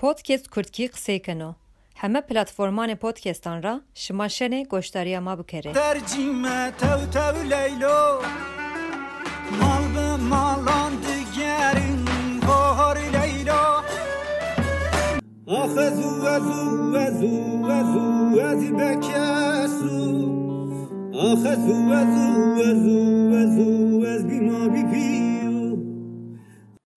پودکست کردکی قصه کنو همه پلتفرمان پودکستان را شما شنه گوشتاری ما بکره ترجیمه تو تو لیلو مال به مالان دیگرین بهار لیلا آخه زو ازو ازو ازو زو و زو و زی بکسو آخه ازو ازو زو و از بیما بی پی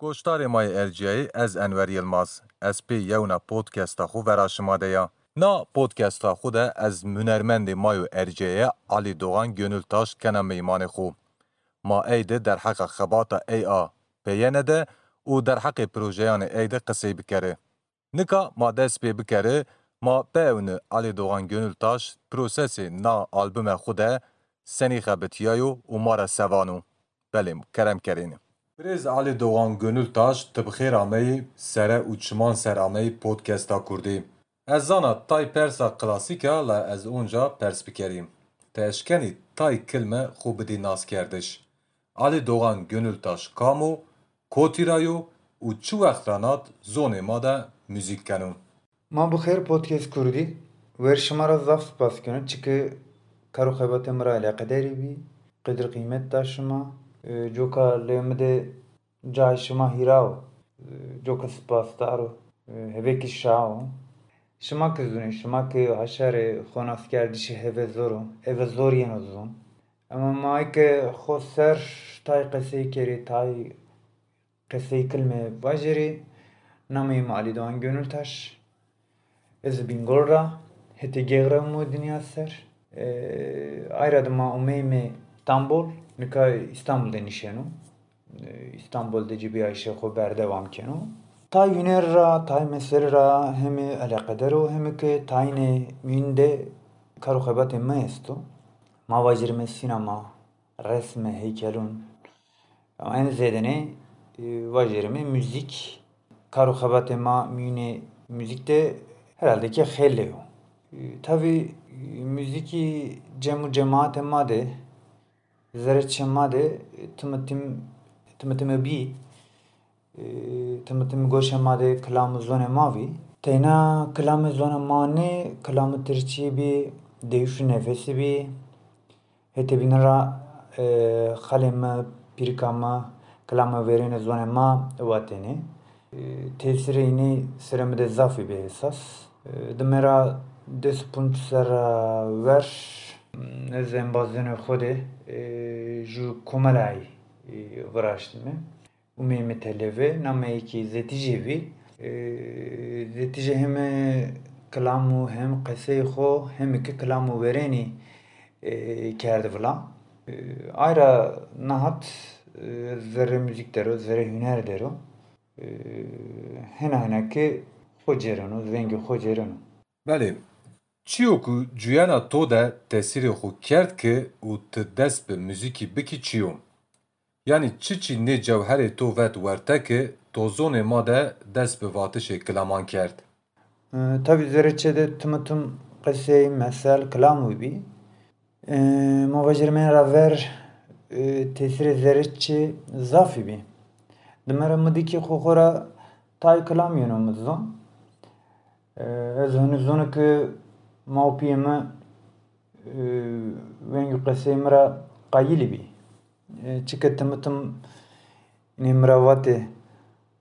Goştarê ma Erciyeyê ez Enver Yilmaz. Ez pê yewna podkesta xwe vera şima de ya. Na podkesta xwe de ez hunermendê mayo Erciyeyê Alî Doğan Gönül Taş kena meymanê xwe. Ma ey de derheqa xebata ey a peyene de û derheqê projeyanê ey de qisê bikere. Nika ma dest pê bikere, ma pewne Alî Doğan Gönül Taş prosesê na albume xwe de senî xebitiyayo û mara sevanu. Belê kerem kerênin. Pirêz Alê Doğan Gönül Taş tibxêr Ameyê sere û Çiman ser Ameyî podkesta Kurdî. Ez zana tay persa klasîka la ez onca pers bikerîm. Teşkenî tay kilme xû bidî naskerdiş. Alê Doğan Gönül Taş Kamo, Kotîrayo û çi wextranat zonê ma de müzik kenin. Ma bi xêr podkest Kurdî, Wer şimara zaf spas kenin çi ki karu xebate mira alaqedarî bî, qedir qîmet da şima, जो का लेमदे जाय हिराओ जो का spastaru heveki şao şımak üzüne şımak haşare xonas gerdişi heve zoru eve zor yen uzun ama maike xoser tay qesey keri tay qesey kelme bajeri. Namı mali doğan gönül taş. Ez bingorra hete gegra mu dünya ser? Ee, ayradıma umeyme İstanbul Nika İstanbul'da nişenu. Ee, İstanbul'da cibi ayşe xo berdevam kenu. Ta yüner ra, ta mesele ra hemi alakadaro hemi ke tayne münde karu xebat emme esto. Ma vajirme sinema, resme, heykelun. Ama en zedene e, vajirme müzik. Karu xebat müne müzikte herhalde ki xelle. E, Tabi müziki cemu cemaat emma de zeret şemma de tımıtım tımıtım bi e, tımıtım goş emma de kelam zone mavi. Teyna kelam zone mane kelam tirçi bi deyuş nefesi bi hete binara e, xalema pirkama kelam verene zone ma vatene. Tesiri yine seremde zafi bir esas. Demera des punt ser ver ez embazene xode ju komalay vraştime. Umi meteleve name ki zetijevi zetice hem kelamu hem qese xo hem ki kelamu vereni kerdi vla. Ayra nahat zerre müzik dero, zerre hüner dero. hena ki xwe cereno, zengê xwe cereno. Belê çiyo ku cuyana to de tesîrê xwe kerd ki û tu dest bi müzikî bikî çiyo. Yani çi çî nê cewherê to vet werte ki to zonê ma de dest bi vatişê kilaman kerd. Ee, tabi Zereçe'de tımıtım qesey mesel kelam bi. Ee, Mavajermen ra ver e, tesiri Zereçe zafi bi. Demere mıdiki xokora tay kelam yeno mızdan. Ez hını zonu ki mawpiyeme wengi qesey mira qayili bi. Çike tımıtım ne mira vate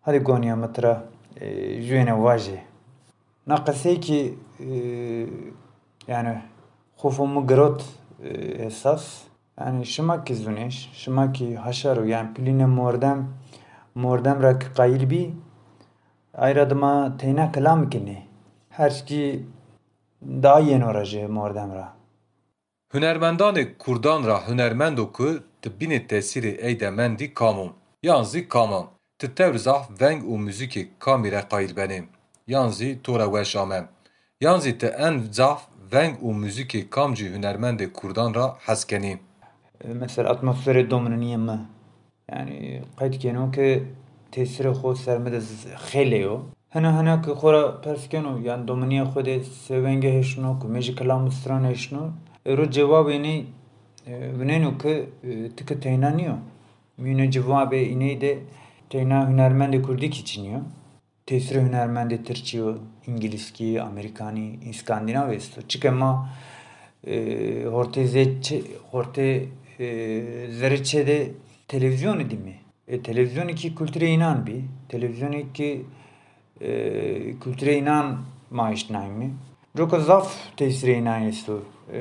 hadi gonya mıtra jüene vaje. Na qesey ki e, yani خوفم گرot esas yani şıma ki zuneş şıma ki haşaru yani piline mordem mordem rak qayil bi ayradıma teyna kelam kine her ki daha yeni oraje mordem ra Hunermendanê Kurdan ra hunermend o ku ti bînê tesîrê ey de mendî kamûn. Yan zî kaman. Ti tev veng û müzikê kamî re qayil benê. Yan zî to re. Yan zî ti en zaf veng û müzikê kam hunermendê Kurdan ra hez kenî. mesela atmosferi dominaniye mi yani qayt keno ki tesiri xo sermede xele yo ki xora perskeno yani dominiye xo de sevenge heşno ku meji kelam stran heşno ero cevab eni vneno ki tıkı teynaniyo müne cevabı iney de teyna hünermendi kurdik içiniyor tesiri hünermende Türkçe, İngilizki, Amerikani, İskandinav esto. Çünkü ma e, horte zetçe, horte e, zerçede televizyon idi mi? E, televizyon iki kültüre inan. Televizyon iki kültüre inan maaşnay mı? Çok zaf tesiri inan esto e,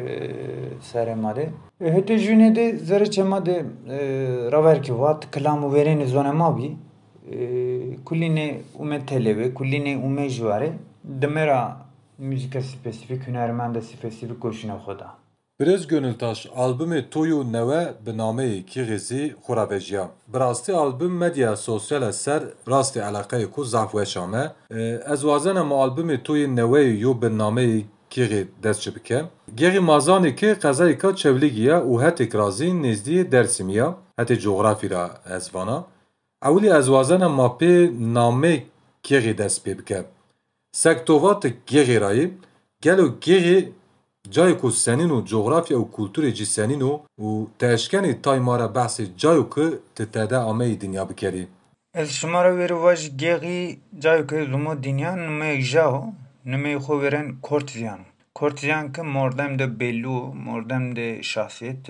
seremade. E, hete jüne de zerçe made e, raverki vat kelamu vereni zone ma bir. kuline ume televe, kuline ume jware demera müzika spesifik hünermende spesifik koşuna xoda. برز Gönültaş آلبوم توی Neve به نامه کی غزی خوراوجیا براستی آلبوم مدیا سوسیال سر راستی علاقه کو زاف وشامه از وازن ما آلبوم توی نوه یو به نامه کی دست بکه گری مازانی که قزای کا چولیگیا او هت کرازی نزدی درسیمیا هت جغرافی را از وانا اولی از وازن ما پی نامه کی دست بکه سکتوات گری رایی گلو گری cayê ku senîn û coğrafya û kulturê cî senîn û û teşkenê taymara behsê cayê ku ti tede ameyê dinya bikerî. Ez şimara verî vaj Gêxî cayê ku zumo dinya nimê jao nimê xwe wêren Kortizyan. Kortizyan ki mordem de bellu mordem de şahsiyet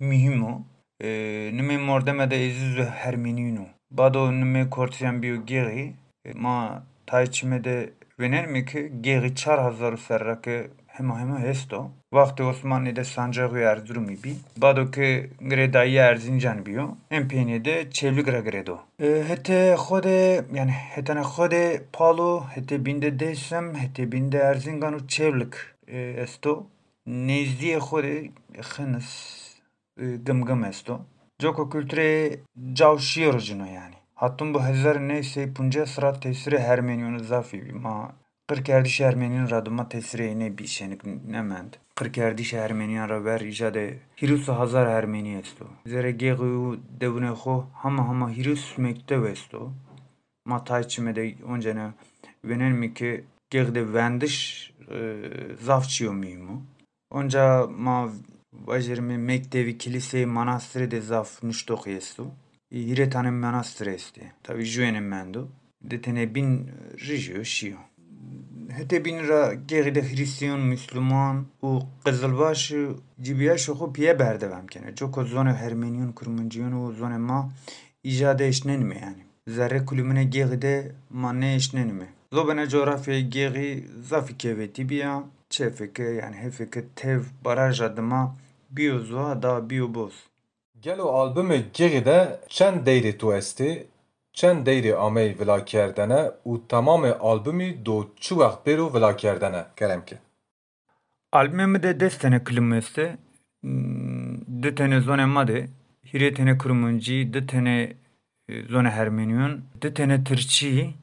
mühim û Nimê mordeme de êziz hermenîno. Bado nimê kortiyan bîyo gêxî ma tayçime de venerme ki hezar û serreke hema hema hesto. Vaxtê Osmanlê de Sancakî Erzurumî bî. Bado ki girêdayî Erzincan bîyo. Em pênê de çêvlik re giredo. Hete xwedê yani hetene xwedê palo hete bînde Dêsem hete bînde Erzincan û çêvlik esto. Nêzdiyê xwedê xinis gımgım esto. Joko kültüre cawşiyorjino yani. Hatun bu hezar neyse punca sıra tesiri Ermeniyonu zafi ma Kırk erdiş Ermeniyon radıma tesiri ne bir şenik nemend. Kırk erdiş Ermeniyon raber icade Hirus hazar Ermeni esto. Zere geğu devune xo hama hama Hirus mektev esto. Ma tayçime de oncene venen mi ki geğde vendiş zafçiyo mimu. Onca ma Vajirmi mektevi kilisey manastiri de zaf nuştok yestu. Hire tane manastır esti. Tabi juenim mendu. Detene bin rijiyo şiyo. Hete bin ra geride Hristiyan, Müslüman u Kızılbaş cibiya şoku piye berdevem kene. Joko zone Hermeniyon, Kurmanciyon u zone ma icade eşnen mi yani. Zerre kulümüne geride ma ne eşnen mi. Zobene coğrafyaya geri zafi keveti biya. Çefeke yani hefeke tev baraj adıma Biozoa da bioboz. Gelo albümê Girî de çend deyrê tu estê, çend deyrê ameyê vila kerdene û temamê albümî do çi wext bêro vila kerdene keremke. Albümê de dest tane klîm este. Di tane zonê ma de hirê tane kurmancî, di tane zona Hermeniyon, di tane Tirçî,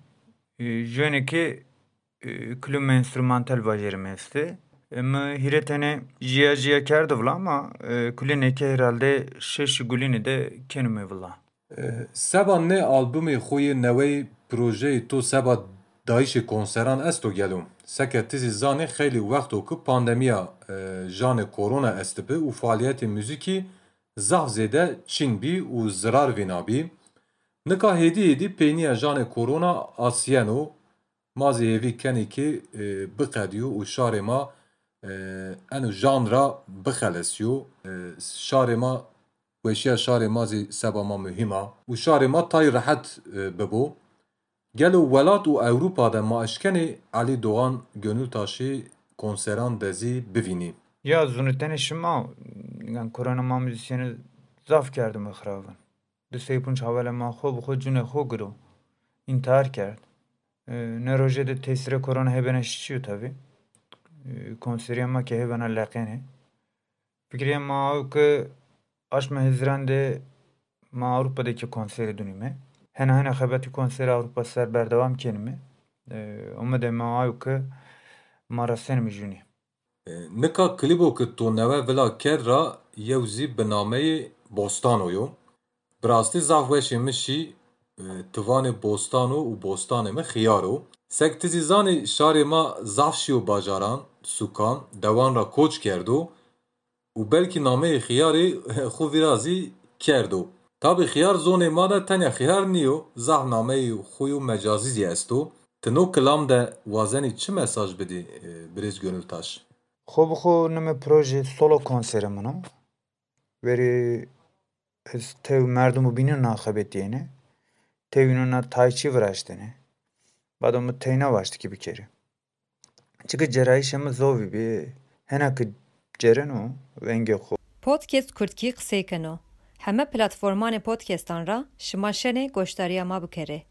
ji wenekê este. Ema hiretene jiya jiya kerdi vla ama e, kulineke herhalde şeş gulini de kenime vla. Seba ne albümê xwe yê newê projeyê to seba dayişê konseran est to gelûm. Seke tizî zanê xelî wexto ku pandemiya janê korona est dibe û faaliyetê müzikî zav zêde çîn bî û zirar vênabî. Nika hêdî hêdî peyniya janê korona asiyen û mazê hêvî kenekê biqediyo û şarê ma enû janra bixelesiyo şarê ma weşiya şarê ma zî seba ma muhîm a û şarê ma tayî rehet bibû gelo welat û Ewropa de maaşkenê Elî Doğan Gönültaşê konseran dezî bivînî. Ya zûnettenê şima yani korona ma müzisyeni zaf kerdim xirabin. Di sêpûnc hewelê ma xwe bi xwe cûnê xwe giro. İntihar kerd. Ne rojê de korona hebene şişiyo tevî. Konseriya ma ke hebena leqenê. Fikriya ma ew ki aşma Haziran de ma Avrupa'daki konserê dunîme. Hene hene xebetî konserê Avrupa ser berdewam kenime. De ma ew ki ma rastenê min jûnê. Nika klîbo ku tu neve vila ker ra yew zî bi nameyê Bostanoyo. Bi rastî zaf weşê min şî tivanê Bostano û bostanê min xiyar o. Sek ti zî zanî şarê ma zaf şîyo bajaran, Sukan, dewan koç kerdo û belkî nameyê xiyarê xwe vîra zî kerdo. Tabi xiyar zonê ma de tenê xiyar niyo, zahnameyê û xuy û mecazî jî est û Ti no kilam de wazenî çi mesaj bidî e, birêz Gönül Taş? Xwe bi xwe nime proje solo konserê min o. Werî ez tev merdum û bînin naxebetiyê tevînûna tayçî viraştine. Bado min teyna waştikî bikerî. Çikî cerayîşê min zovî bê henekî ceren û vengê xwe Podcast Kurtkî qiseyken o. Heme platformanê podcastan ra ji maşenê goşdariya ma bikere.